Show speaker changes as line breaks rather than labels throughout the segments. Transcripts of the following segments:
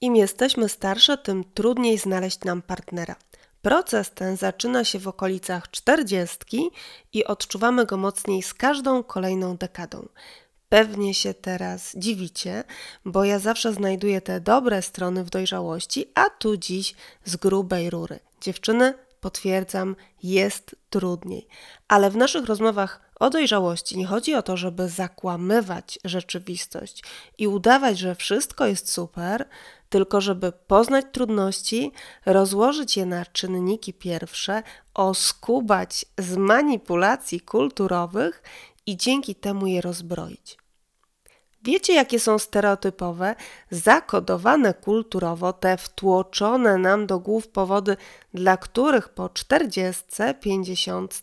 Im jesteśmy starsze, tym trudniej znaleźć nam partnera. Proces ten zaczyna się w okolicach czterdziestki i odczuwamy go mocniej z każdą kolejną dekadą. Pewnie się teraz dziwicie, bo ja zawsze znajduję te dobre strony w dojrzałości, a tu dziś z grubej rury. Dziewczyny, potwierdzam, jest trudniej. Ale w naszych rozmowach o dojrzałości nie chodzi o to, żeby zakłamywać rzeczywistość i udawać, że wszystko jest super, tylko żeby poznać trudności, rozłożyć je na czynniki pierwsze, oskubać z manipulacji kulturowych i dzięki temu je rozbroić. Wiecie, jakie są stereotypowe, zakodowane kulturowo, te wtłoczone nam do głów powody, dla których po 40, 50,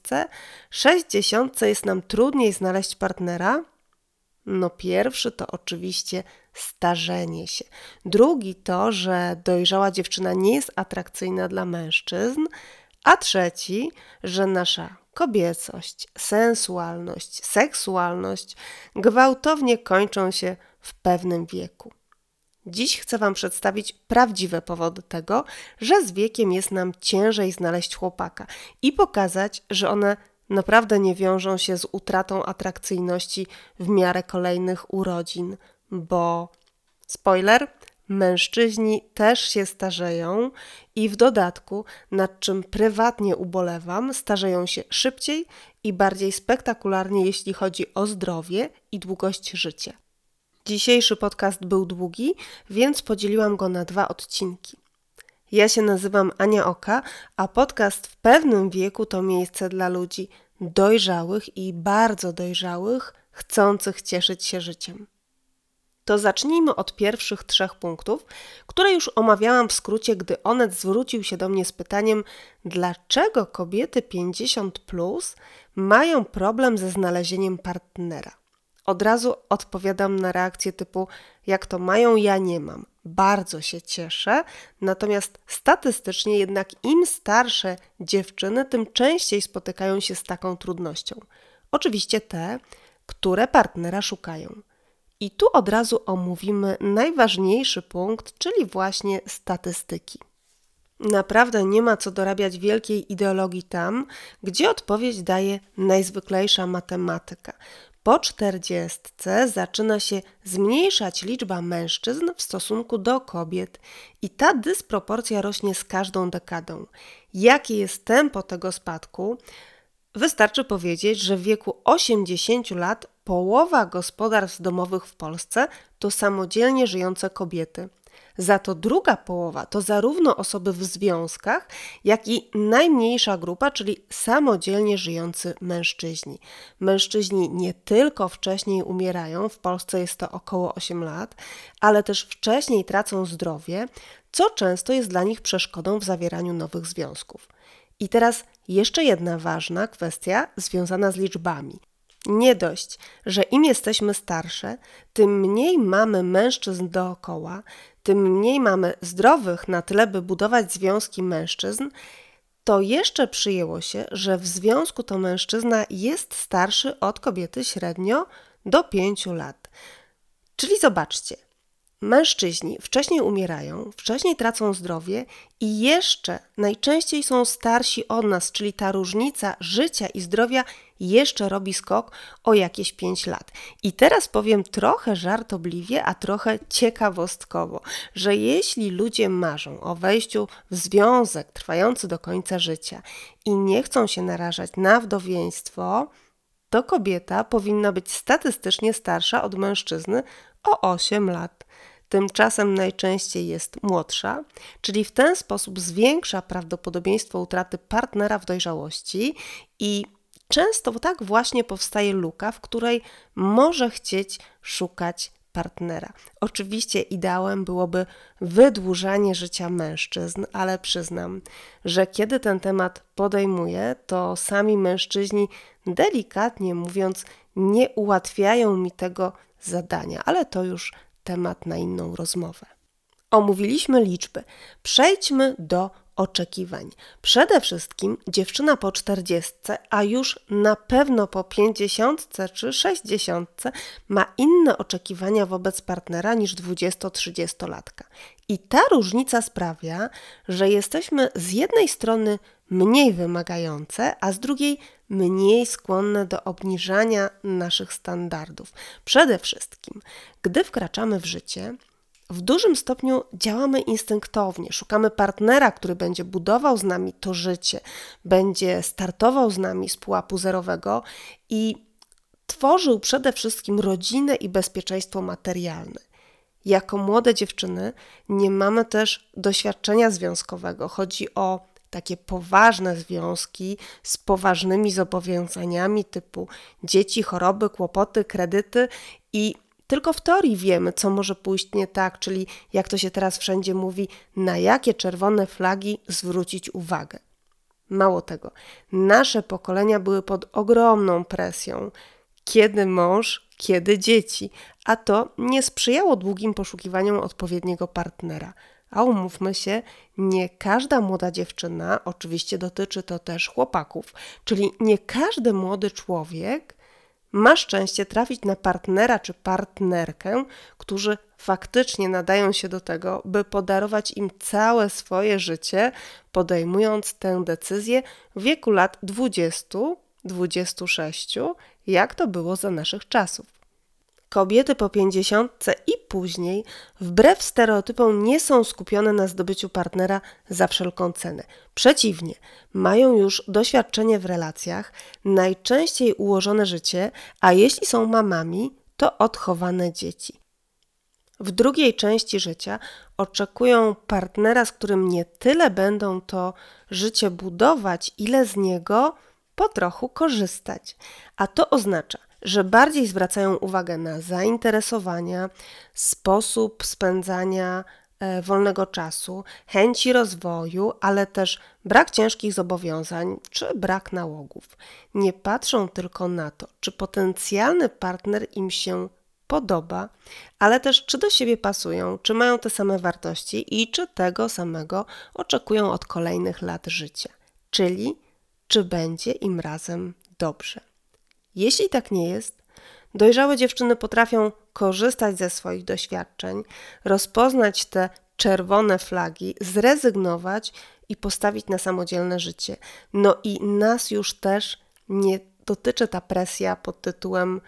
60 jest nam trudniej znaleźć partnera? No, pierwszy to oczywiście starzenie się. Drugi to, że dojrzała dziewczyna nie jest atrakcyjna dla mężczyzn. A trzeci, że nasza kobiecość, sensualność, seksualność gwałtownie kończą się w pewnym wieku. Dziś chcę Wam przedstawić prawdziwe powody tego, że z wiekiem jest nam ciężej znaleźć chłopaka i pokazać, że one naprawdę nie wiążą się z utratą atrakcyjności w miarę kolejnych urodzin, bo spoiler, Mężczyźni też się starzeją i w dodatku, nad czym prywatnie ubolewam, starzeją się szybciej i bardziej spektakularnie, jeśli chodzi o zdrowie i długość życia. Dzisiejszy podcast był długi, więc podzieliłam go na dwa odcinki. Ja się nazywam Ania Oka, a podcast w pewnym wieku to miejsce dla ludzi dojrzałych i bardzo dojrzałych, chcących cieszyć się życiem to zacznijmy od pierwszych trzech punktów, które już omawiałam w skrócie, gdy Onet zwrócił się do mnie z pytaniem, dlaczego kobiety 50 plus mają problem ze znalezieniem partnera. Od razu odpowiadam na reakcję typu: Jak to mają, ja nie mam. Bardzo się cieszę, natomiast statystycznie jednak im starsze dziewczyny, tym częściej spotykają się z taką trudnością. Oczywiście te, które partnera szukają. I tu od razu omówimy najważniejszy punkt, czyli właśnie statystyki. Naprawdę nie ma co dorabiać wielkiej ideologii tam, gdzie odpowiedź daje najzwyklejsza matematyka. Po czterdziestce zaczyna się zmniejszać liczba mężczyzn w stosunku do kobiet i ta dysproporcja rośnie z każdą dekadą. Jakie jest tempo tego spadku? Wystarczy powiedzieć, że w wieku 80 lat połowa gospodarstw domowych w Polsce to samodzielnie żyjące kobiety. Za to druga połowa to zarówno osoby w związkach, jak i najmniejsza grupa, czyli samodzielnie żyjący mężczyźni. Mężczyźni nie tylko wcześniej umierają, w Polsce jest to około 8 lat, ale też wcześniej tracą zdrowie, co często jest dla nich przeszkodą w zawieraniu nowych związków. I teraz jeszcze jedna ważna kwestia związana z liczbami. Nie dość, że im jesteśmy starsze, tym mniej mamy mężczyzn dookoła, tym mniej mamy zdrowych na tyle, by budować związki mężczyzn, to jeszcze przyjęło się, że w związku to mężczyzna jest starszy od kobiety średnio do 5 lat. Czyli zobaczcie, Mężczyźni wcześniej umierają, wcześniej tracą zdrowie i jeszcze najczęściej są starsi od nas, czyli ta różnica życia i zdrowia jeszcze robi skok o jakieś 5 lat. I teraz powiem trochę żartobliwie, a trochę ciekawostkowo, że jeśli ludzie marzą o wejściu w związek trwający do końca życia i nie chcą się narażać na wdowieństwo, to kobieta powinna być statystycznie starsza od mężczyzny o 8 lat. Tymczasem najczęściej jest młodsza, czyli w ten sposób zwiększa prawdopodobieństwo utraty partnera w dojrzałości i często tak właśnie powstaje luka, w której może chcieć szukać partnera. Oczywiście ideałem byłoby wydłużanie życia mężczyzn, ale przyznam, że kiedy ten temat podejmuję, to sami mężczyźni, delikatnie mówiąc, nie ułatwiają mi tego zadania, ale to już temat na inną rozmowę. Omówiliśmy liczby. Przejdźmy do oczekiwań. Przede wszystkim dziewczyna po 40, a już na pewno po 50 czy 60 ma inne oczekiwania wobec partnera niż 20-30-latka. I ta różnica sprawia, że jesteśmy z jednej strony mniej wymagające, a z drugiej mniej skłonne do obniżania naszych standardów. Przede wszystkim, gdy wkraczamy w życie, w dużym stopniu działamy instynktownie. Szukamy partnera, który będzie budował z nami to życie, będzie startował z nami z pułapu zerowego i tworzył przede wszystkim rodzinę i bezpieczeństwo materialne. Jako młode dziewczyny nie mamy też doświadczenia związkowego. Chodzi o takie poważne związki z poważnymi zobowiązaniami typu dzieci, choroby, kłopoty, kredyty i tylko w teorii wiemy, co może pójść nie tak, czyli jak to się teraz wszędzie mówi, na jakie czerwone flagi zwrócić uwagę. Mało tego, nasze pokolenia były pod ogromną presją. Kiedy mąż, kiedy dzieci, a to nie sprzyjało długim poszukiwaniom odpowiedniego partnera. A umówmy się, nie każda młoda dziewczyna, oczywiście dotyczy to też chłopaków, czyli nie każdy młody człowiek ma szczęście trafić na partnera czy partnerkę, którzy faktycznie nadają się do tego, by podarować im całe swoje życie, podejmując tę decyzję w wieku lat 20-26, jak to było za naszych czasów. Kobiety po pięćdziesiątce i później, wbrew stereotypom, nie są skupione na zdobyciu partnera za wszelką cenę. Przeciwnie, mają już doświadczenie w relacjach, najczęściej ułożone życie, a jeśli są mamami, to odchowane dzieci. W drugiej części życia oczekują partnera, z którym nie tyle będą to życie budować, ile z niego po trochu korzystać. A to oznacza, że bardziej zwracają uwagę na zainteresowania, sposób spędzania e, wolnego czasu, chęci rozwoju, ale też brak ciężkich zobowiązań czy brak nałogów. Nie patrzą tylko na to, czy potencjalny partner im się podoba, ale też czy do siebie pasują, czy mają te same wartości i czy tego samego oczekują od kolejnych lat życia, czyli czy będzie im razem dobrze. Jeśli tak nie jest, dojrzałe dziewczyny potrafią korzystać ze swoich doświadczeń, rozpoznać te czerwone flagi, zrezygnować i postawić na samodzielne życie. No i nas już też nie dotyczy ta presja pod tytułem: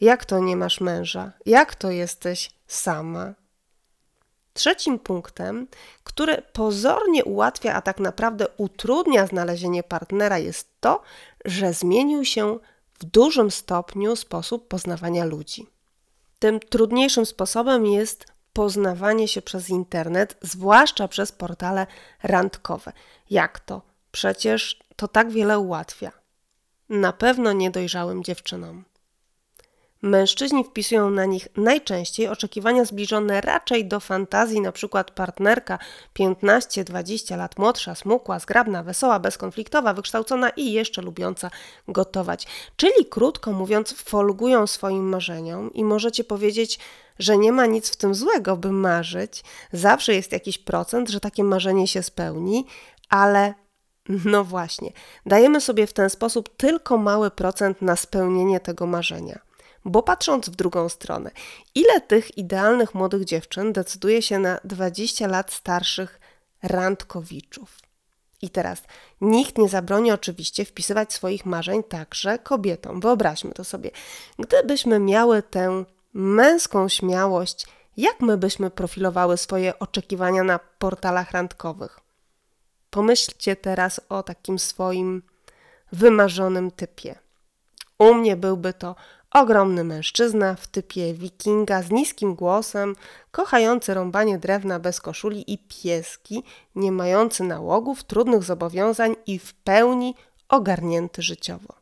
Jak to nie masz męża? Jak to jesteś sama? Trzecim punktem, który pozornie ułatwia, a tak naprawdę utrudnia znalezienie partnera, jest to, że zmienił się w dużym stopniu sposób poznawania ludzi. Tym trudniejszym sposobem jest poznawanie się przez internet, zwłaszcza przez portale randkowe. Jak to? Przecież to tak wiele ułatwia. Na pewno niedojrzałym dziewczynom. Mężczyźni wpisują na nich najczęściej oczekiwania zbliżone raczej do fantazji, np. partnerka 15-20 lat młodsza, smukła, zgrabna, wesoła, bezkonfliktowa, wykształcona i jeszcze lubiąca gotować. Czyli krótko mówiąc, folgują swoim marzeniom i możecie powiedzieć, że nie ma nic w tym złego, by marzyć. Zawsze jest jakiś procent, że takie marzenie się spełni, ale no właśnie, dajemy sobie w ten sposób tylko mały procent na spełnienie tego marzenia. Bo patrząc w drugą stronę, ile tych idealnych młodych dziewczyn decyduje się na 20 lat starszych randkowiczów? I teraz nikt nie zabroni oczywiście wpisywać swoich marzeń także kobietom. Wyobraźmy to sobie. Gdybyśmy miały tę męską śmiałość, jak my byśmy profilowały swoje oczekiwania na portalach randkowych? Pomyślcie teraz o takim swoim wymarzonym typie. U mnie byłby to Ogromny mężczyzna w typie wikinga z niskim głosem, kochający rąbanie drewna bez koszuli i pieski, nie mający nałogów, trudnych zobowiązań i w pełni ogarnięty życiowo.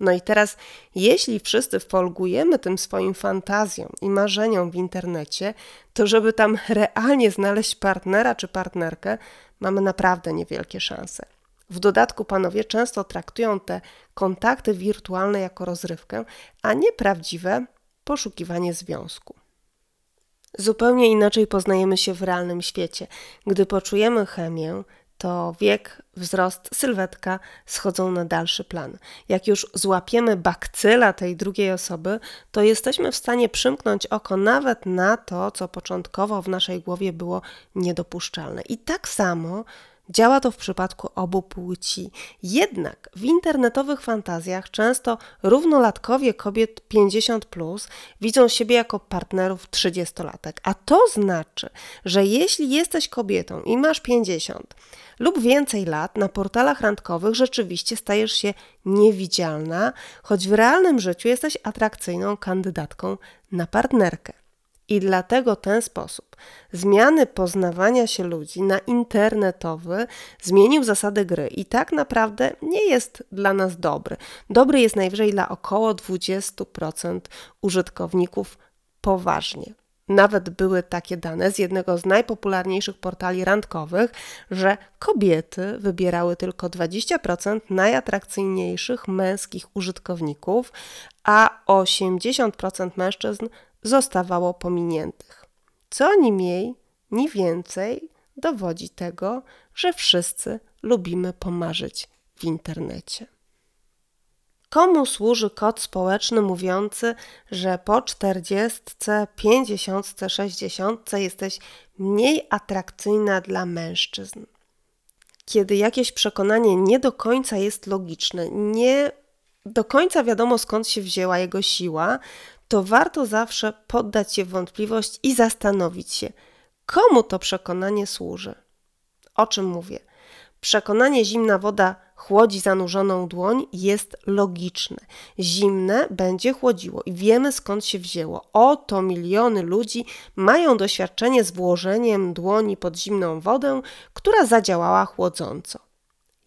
No i teraz, jeśli wszyscy folgujemy tym swoim fantazjom i marzeniom w internecie, to żeby tam realnie znaleźć partnera czy partnerkę, mamy naprawdę niewielkie szanse. W dodatku panowie często traktują te kontakty wirtualne jako rozrywkę, a nie prawdziwe poszukiwanie związku. Zupełnie inaczej poznajemy się w realnym świecie. Gdy poczujemy chemię, to wiek, wzrost, sylwetka schodzą na dalszy plan. Jak już złapiemy bakcyla tej drugiej osoby, to jesteśmy w stanie przymknąć oko nawet na to, co początkowo w naszej głowie było niedopuszczalne. I tak samo Działa to w przypadku obu płci. Jednak w internetowych fantazjach często równolatkowie kobiet 50 plus widzą siebie jako partnerów 30-latek. A to znaczy, że jeśli jesteś kobietą i masz 50 lub więcej lat, na portalach randkowych rzeczywiście stajesz się niewidzialna, choć w realnym życiu jesteś atrakcyjną kandydatką na partnerkę. I dlatego ten sposób zmiany poznawania się ludzi na internetowy zmienił zasady gry i tak naprawdę nie jest dla nas dobry. Dobry jest najwyżej dla około 20% użytkowników poważnie. Nawet były takie dane z jednego z najpopularniejszych portali randkowych, że kobiety wybierały tylko 20% najatrakcyjniejszych męskich użytkowników, a 80% mężczyzn zostawało pominiętych. Co ni mniej, ni więcej dowodzi tego, że wszyscy lubimy pomarzyć w internecie. Komu służy kod społeczny mówiący, że po 40, 50, 60 jesteś mniej atrakcyjna dla mężczyzn? Kiedy jakieś przekonanie nie do końca jest logiczne, nie do końca wiadomo skąd się wzięła jego siła, to warto zawsze poddać się wątpliwość i zastanowić się, komu to przekonanie służy. O czym mówię? Przekonanie zimna woda chłodzi zanurzoną dłoń jest logiczne. Zimne będzie chłodziło i wiemy skąd się wzięło. Oto miliony ludzi mają doświadczenie z włożeniem dłoni pod zimną wodę, która zadziałała chłodząco.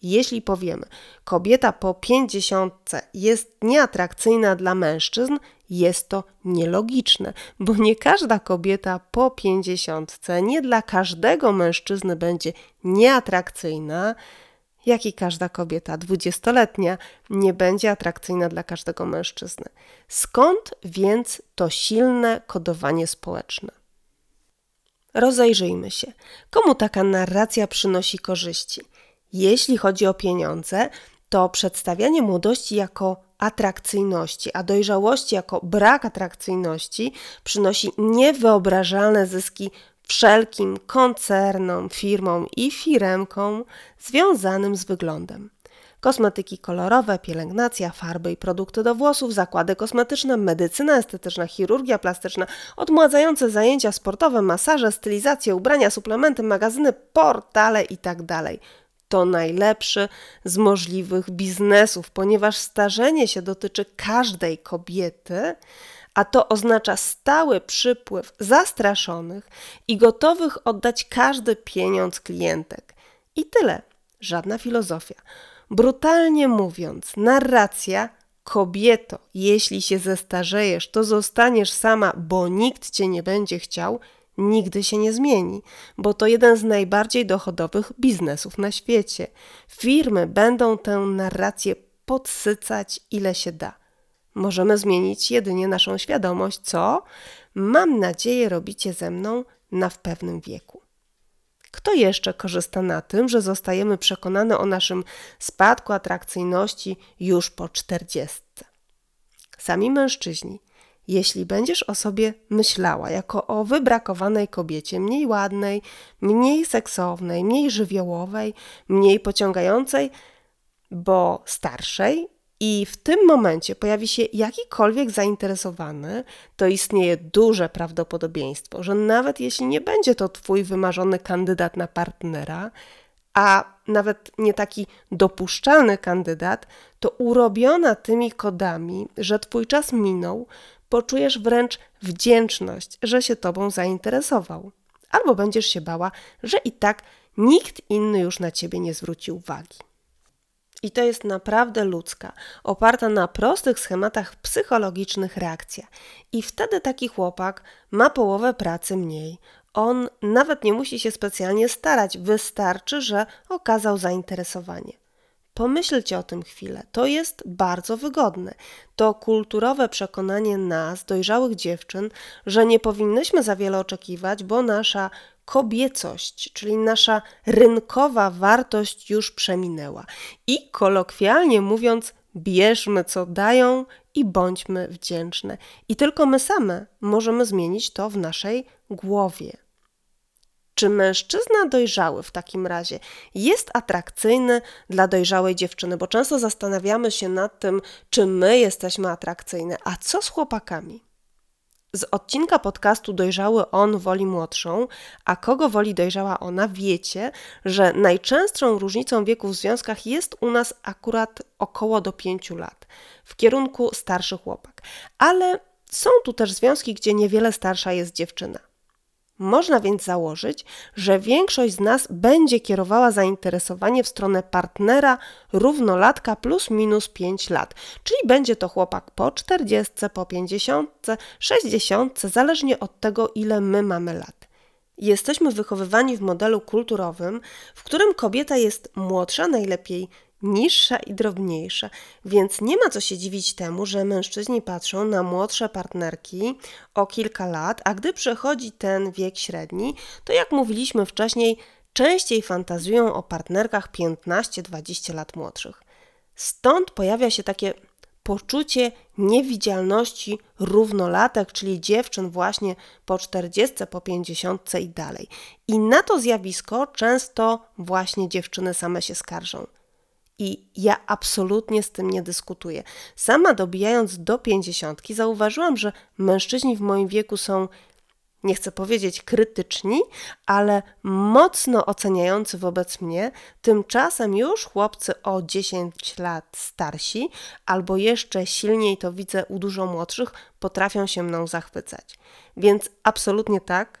Jeśli powiemy, kobieta po pięćdziesiątce jest nieatrakcyjna dla mężczyzn, jest to nielogiczne, bo nie każda kobieta po pięćdziesiątce, nie dla każdego mężczyzny będzie nieatrakcyjna, jak i każda kobieta dwudziestoletnia nie będzie atrakcyjna dla każdego mężczyzny. Skąd więc to silne kodowanie społeczne? Rozejrzyjmy się, komu taka narracja przynosi korzyści. Jeśli chodzi o pieniądze, to przedstawianie młodości jako atrakcyjności, a dojrzałości jako brak atrakcyjności przynosi niewyobrażalne zyski wszelkim koncernom, firmom i firemkom związanym z wyglądem. Kosmetyki kolorowe, pielęgnacja, farby i produkty do włosów, zakłady kosmetyczne, medycyna estetyczna, chirurgia plastyczna, odmładzające zajęcia sportowe, masaże, stylizacje, ubrania, suplementy, magazyny, portale itd. To najlepszy z możliwych biznesów, ponieważ starzenie się dotyczy każdej kobiety, a to oznacza stały przypływ zastraszonych i gotowych oddać każdy pieniądz klientek. I tyle, żadna filozofia. Brutalnie mówiąc, narracja kobieto, jeśli się zestarzejesz, to zostaniesz sama, bo nikt cię nie będzie chciał, nigdy się nie zmieni, bo to jeden z najbardziej dochodowych biznesów na świecie. Firmy będą tę narrację podsycać ile się da. Możemy zmienić jedynie naszą świadomość, co mam nadzieję robicie ze mną na w pewnym wieku. Kto jeszcze korzysta na tym, że zostajemy przekonane o naszym spadku atrakcyjności już po czterdziestce? Sami mężczyźni jeśli będziesz o sobie myślała jako o wybrakowanej kobiecie, mniej ładnej, mniej seksownej, mniej żywiołowej, mniej pociągającej, bo starszej, i w tym momencie pojawi się jakikolwiek zainteresowany, to istnieje duże prawdopodobieństwo, że nawet jeśli nie będzie to Twój wymarzony kandydat na partnera, a nawet nie taki dopuszczalny kandydat, to urobiona tymi kodami, że Twój czas minął, poczujesz wręcz wdzięczność, że się tobą zainteresował. Albo będziesz się bała, że i tak nikt inny już na ciebie nie zwróci uwagi. I to jest naprawdę ludzka, oparta na prostych schematach psychologicznych reakcja. I wtedy taki chłopak ma połowę pracy mniej. On nawet nie musi się specjalnie starać, wystarczy, że okazał zainteresowanie. Pomyślcie o tym chwilę. To jest bardzo wygodne. To kulturowe przekonanie nas, dojrzałych dziewczyn, że nie powinnyśmy za wiele oczekiwać, bo nasza kobiecość, czyli nasza rynkowa wartość już przeminęła. I kolokwialnie mówiąc, bierzmy co dają i bądźmy wdzięczne. I tylko my same możemy zmienić to w naszej głowie. Czy mężczyzna dojrzały w takim razie jest atrakcyjny dla dojrzałej dziewczyny? Bo często zastanawiamy się nad tym, czy my jesteśmy atrakcyjne, a co z chłopakami? Z odcinka podcastu Dojrzały on woli młodszą, a kogo woli dojrzała ona, wiecie, że najczęstszą różnicą wieku w związkach jest u nas akurat około do 5 lat, w kierunku starszy chłopak. Ale są tu też związki, gdzie niewiele starsza jest dziewczyna. Można więc założyć, że większość z nas będzie kierowała zainteresowanie w stronę partnera równolatka plus minus 5 lat, czyli będzie to chłopak po 40, po 50, 60, zależnie od tego, ile my mamy lat. Jesteśmy wychowywani w modelu kulturowym, w którym kobieta jest młodsza, najlepiej niższa i drobniejsza, więc nie ma co się dziwić temu, że mężczyźni patrzą na młodsze partnerki o kilka lat, a gdy przechodzi ten wiek średni, to jak mówiliśmy wcześniej, częściej fantazują o partnerkach 15-20 lat młodszych. Stąd pojawia się takie poczucie niewidzialności równolatek, czyli dziewczyn właśnie po 40, po 50 i dalej. I na to zjawisko często właśnie dziewczyny same się skarżą. I ja absolutnie z tym nie dyskutuję. Sama dobijając do pięćdziesiątki, zauważyłam, że mężczyźni w moim wieku są, nie chcę powiedzieć krytyczni, ale mocno oceniający wobec mnie. Tymczasem już chłopcy o 10 lat starsi, albo jeszcze silniej to widzę u dużo młodszych, potrafią się mną zachwycać. Więc absolutnie tak,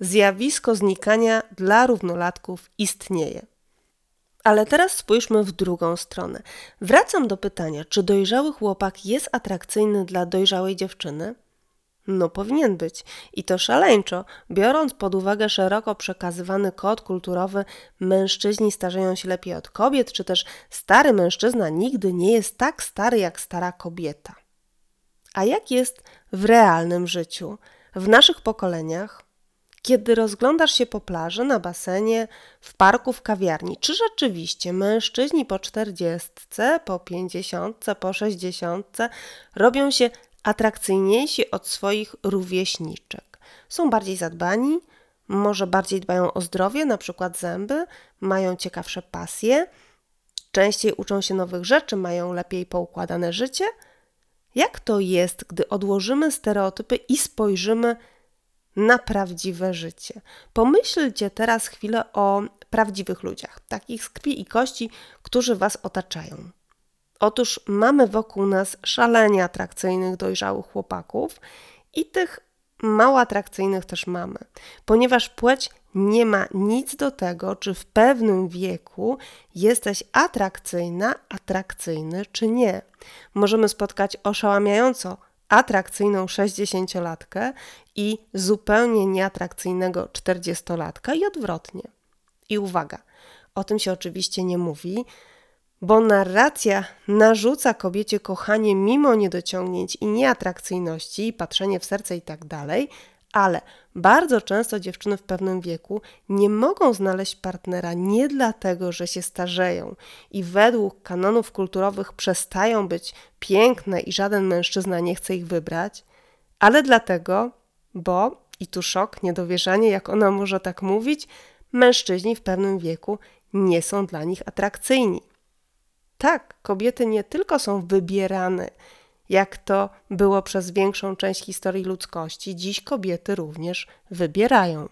zjawisko znikania dla równolatków istnieje. Ale teraz spójrzmy w drugą stronę. Wracam do pytania, czy dojrzały chłopak jest atrakcyjny dla dojrzałej dziewczyny? No powinien być. I to szaleńczo, biorąc pod uwagę szeroko przekazywany kod kulturowy, mężczyźni starzeją się lepiej od kobiet, czy też stary mężczyzna nigdy nie jest tak stary jak stara kobieta. A jak jest w realnym życiu? W naszych pokoleniach kiedy rozglądasz się po plaży, na basenie, w parku, w kawiarni, czy rzeczywiście mężczyźni po 40, po 50, po 60 robią się atrakcyjniejsi od swoich rówieśniczek? Są bardziej zadbani, może bardziej dbają o zdrowie, na przykład zęby, mają ciekawsze pasje, częściej uczą się nowych rzeczy, mają lepiej poukładane życie? Jak to jest, gdy odłożymy stereotypy i spojrzymy na prawdziwe życie. Pomyślcie teraz chwilę o prawdziwych ludziach, takich z krwi i kości, którzy Was otaczają. Otóż mamy wokół nas szalenie atrakcyjnych, dojrzałych chłopaków i tych mało atrakcyjnych też mamy, ponieważ płeć nie ma nic do tego, czy w pewnym wieku jesteś atrakcyjna, atrakcyjny czy nie. Możemy spotkać oszałamiająco atrakcyjną 60-latkę i zupełnie nieatrakcyjnego 40-latka i odwrotnie. I uwaga, o tym się oczywiście nie mówi, bo narracja narzuca kobiecie kochanie mimo niedociągnięć i nieatrakcyjności, patrzenie w serce i tak dalej, ale bardzo często dziewczyny w pewnym wieku nie mogą znaleźć partnera nie dlatego, że się starzeją i według kanonów kulturowych przestają być piękne i żaden mężczyzna nie chce ich wybrać, ale dlatego, bo, i tu szok, niedowierzanie, jak ona może tak mówić, mężczyźni w pewnym wieku nie są dla nich atrakcyjni. Tak, kobiety nie tylko są wybierane, jak to było przez większą część historii ludzkości, dziś kobiety również wybierają.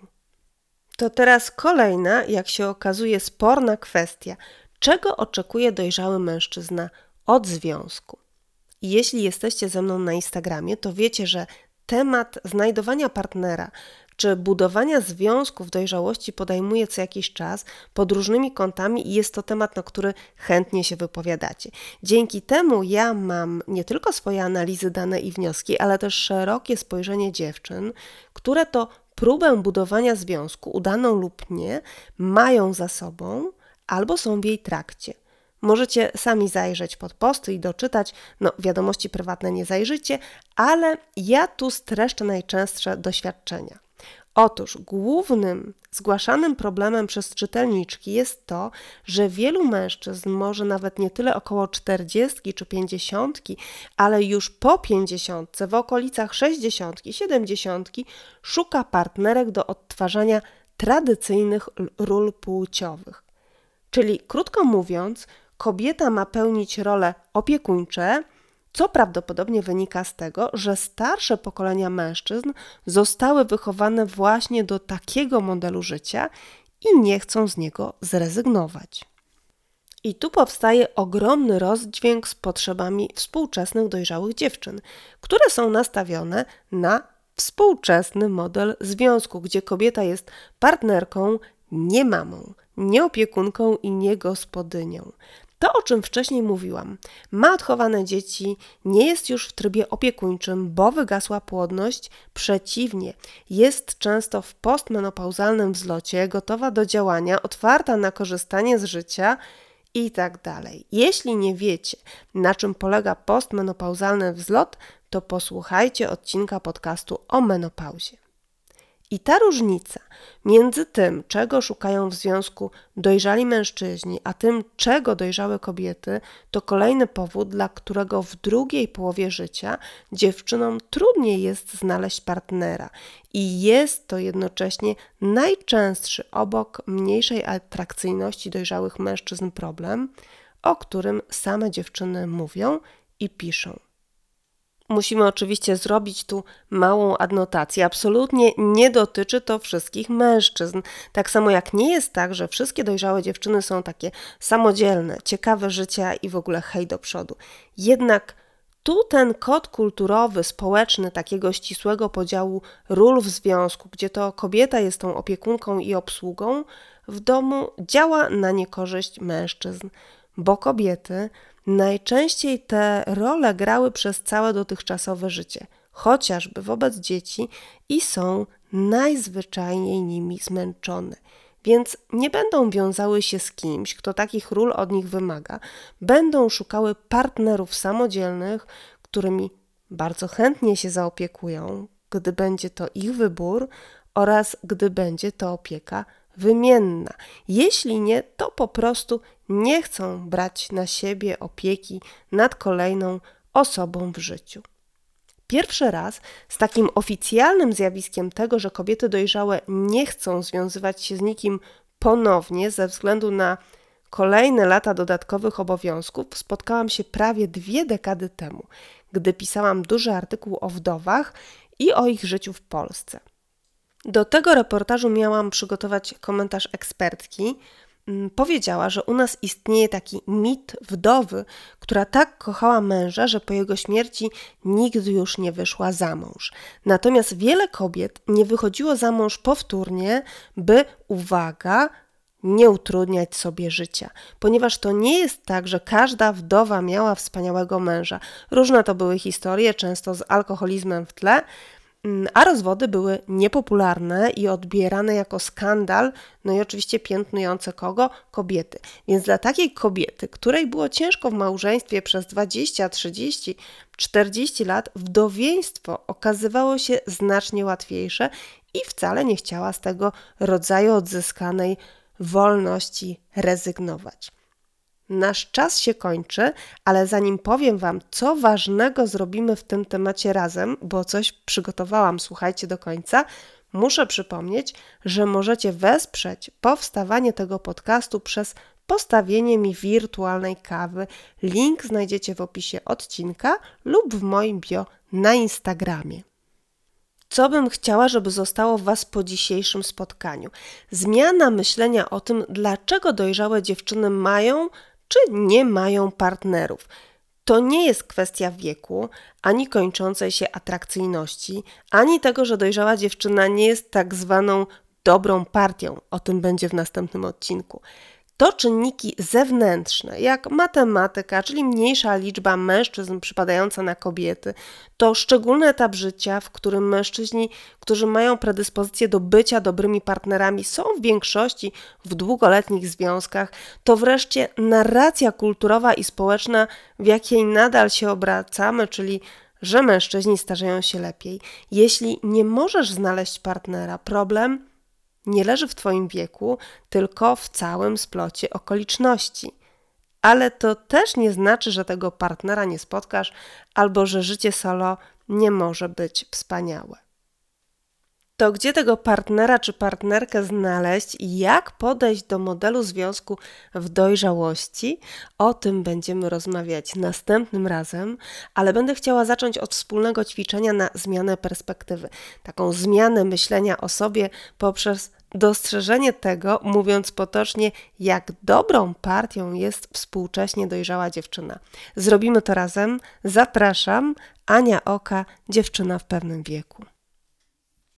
To teraz kolejna, jak się okazuje, sporna kwestia. Czego oczekuje dojrzały mężczyzna od związku? Jeśli jesteście ze mną na Instagramie, to wiecie, że temat znajdowania partnera czy budowania związków dojrzałości podejmuje co jakiś czas pod różnymi kątami i jest to temat, na który chętnie się wypowiadacie. Dzięki temu ja mam nie tylko swoje analizy, dane i wnioski, ale też szerokie spojrzenie dziewczyn, które to próbę budowania związku, udaną lub nie, mają za sobą albo są w jej trakcie. Możecie sami zajrzeć pod posty i doczytać. No, wiadomości prywatne nie zajrzycie, ale ja tu streszczę najczęstsze doświadczenia. Otóż głównym zgłaszanym problemem przez czytelniczki jest to, że wielu mężczyzn, może nawet nie tyle około 40 czy 50, ale już po 50, w okolicach 60, 70, szuka partnerek do odtwarzania tradycyjnych ról płciowych. Czyli krótko mówiąc, kobieta ma pełnić role opiekuńcze, co prawdopodobnie wynika z tego, że starsze pokolenia mężczyzn zostały wychowane właśnie do takiego modelu życia i nie chcą z niego zrezygnować. I tu powstaje ogromny rozdźwięk z potrzebami współczesnych dojrzałych dziewczyn, które są nastawione na współczesny model związku, gdzie kobieta jest partnerką, nie mamą, nie opiekunką i nie gospodynią. To, o czym wcześniej mówiłam, ma odchowane dzieci, nie jest już w trybie opiekuńczym, bo wygasła płodność. Przeciwnie, jest często w postmenopauzalnym wzlocie, gotowa do działania, otwarta na korzystanie z życia i tak dalej. Jeśli nie wiecie, na czym polega postmenopauzalny wzlot, to posłuchajcie odcinka podcastu o menopauzie. I ta różnica między tym, czego szukają w związku dojrzali mężczyźni, a tym, czego dojrzałe kobiety, to kolejny powód, dla którego w drugiej połowie życia dziewczynom trudniej jest znaleźć partnera. I jest to jednocześnie najczęstszy obok mniejszej atrakcyjności dojrzałych mężczyzn problem, o którym same dziewczyny mówią i piszą. Musimy oczywiście zrobić tu małą adnotację. Absolutnie nie dotyczy to wszystkich mężczyzn. Tak samo jak nie jest tak, że wszystkie dojrzałe dziewczyny są takie samodzielne, ciekawe życia i w ogóle hej do przodu. Jednak tu ten kod kulturowy, społeczny takiego ścisłego podziału ról w związku, gdzie to kobieta jest tą opiekunką i obsługą, w domu działa na niekorzyść mężczyzn, bo kobiety Najczęściej te role grały przez całe dotychczasowe życie, chociażby wobec dzieci i są najzwyczajniej nimi zmęczone. Więc nie będą wiązały się z kimś, kto takich ról od nich wymaga, będą szukały partnerów samodzielnych, którymi bardzo chętnie się zaopiekują, gdy będzie to ich wybór oraz gdy będzie to opieka wymienna. Jeśli nie, to po prostu nie chcą brać na siebie opieki nad kolejną osobą w życiu. Pierwszy raz z takim oficjalnym zjawiskiem tego, że kobiety dojrzałe nie chcą związywać się z nikim ponownie ze względu na kolejne lata dodatkowych obowiązków, spotkałam się prawie dwie dekady temu, gdy pisałam duży artykuł o wdowach i o ich życiu w Polsce. Do tego reportażu miałam przygotować komentarz ekspertki. Mm, powiedziała, że u nas istnieje taki mit wdowy, która tak kochała męża, że po jego śmierci nigdy już nie wyszła za mąż. Natomiast wiele kobiet nie wychodziło za mąż powtórnie, by, uwaga, nie utrudniać sobie życia, ponieważ to nie jest tak, że każda wdowa miała wspaniałego męża. Różne to były historie, często z alkoholizmem w tle. Mm, a rozwody były niepopularne i odbierane jako skandal, no i oczywiście piętnujące kogo? Kobiety. Więc dla takiej kobiety, której było ciężko w małżeństwie przez 20, 30, 40 lat, wdowieństwo okazywało się znacznie łatwiejsze i wcale nie chciała z tego rodzaju odzyskanej wolności rezygnować. Nasz czas się kończy, ale zanim powiem Wam, co ważnego zrobimy w tym temacie razem, bo coś przygotowałam, słuchajcie do końca, muszę przypomnieć, że możecie wesprzeć powstawanie tego podcastu przez postawienie mi wirtualnej kawy. Link znajdziecie w opisie odcinka lub w moim bio na Instagramie. Co bym chciała, żeby zostało w Was po dzisiejszym spotkaniu? Zmiana myślenia o tym, dlaczego dojrzałe dziewczyny mają czy nie mają partnerów. To nie jest kwestia wieku, ani kończącej się atrakcyjności, ani tego, że dojrzała dziewczyna nie jest tak zwaną dobrą partią. O tym będzie w następnym odcinku. To czynniki zewnętrzne, jak matematyka, czyli mniejsza liczba mężczyzn przypadająca na kobiety, to szczególny etap życia, w którym mężczyźni, którzy mają predyspozycję do bycia dobrymi partnerami, są w większości w długoletnich związkach, to wreszcie narracja kulturowa i społeczna, w jakiej nadal się obracamy, czyli że mężczyźni starzeją się lepiej. Jeśli nie możesz znaleźć partnera, problem nie leży w Twoim wieku, tylko w całym splocie okoliczności. Ale to też nie znaczy, że tego partnera nie spotkasz albo że życie solo nie może być wspaniałe to gdzie tego partnera czy partnerkę znaleźć i jak podejść do modelu związku w dojrzałości, o tym będziemy rozmawiać następnym razem, ale będę chciała zacząć od wspólnego ćwiczenia na zmianę perspektywy. Taką zmianę myślenia o sobie poprzez dostrzeżenie tego, mówiąc potocznie, jak dobrą partią jest współcześnie dojrzała dziewczyna. Zrobimy to razem. Zapraszam. Ania Oka, dziewczyna w pewnym wieku.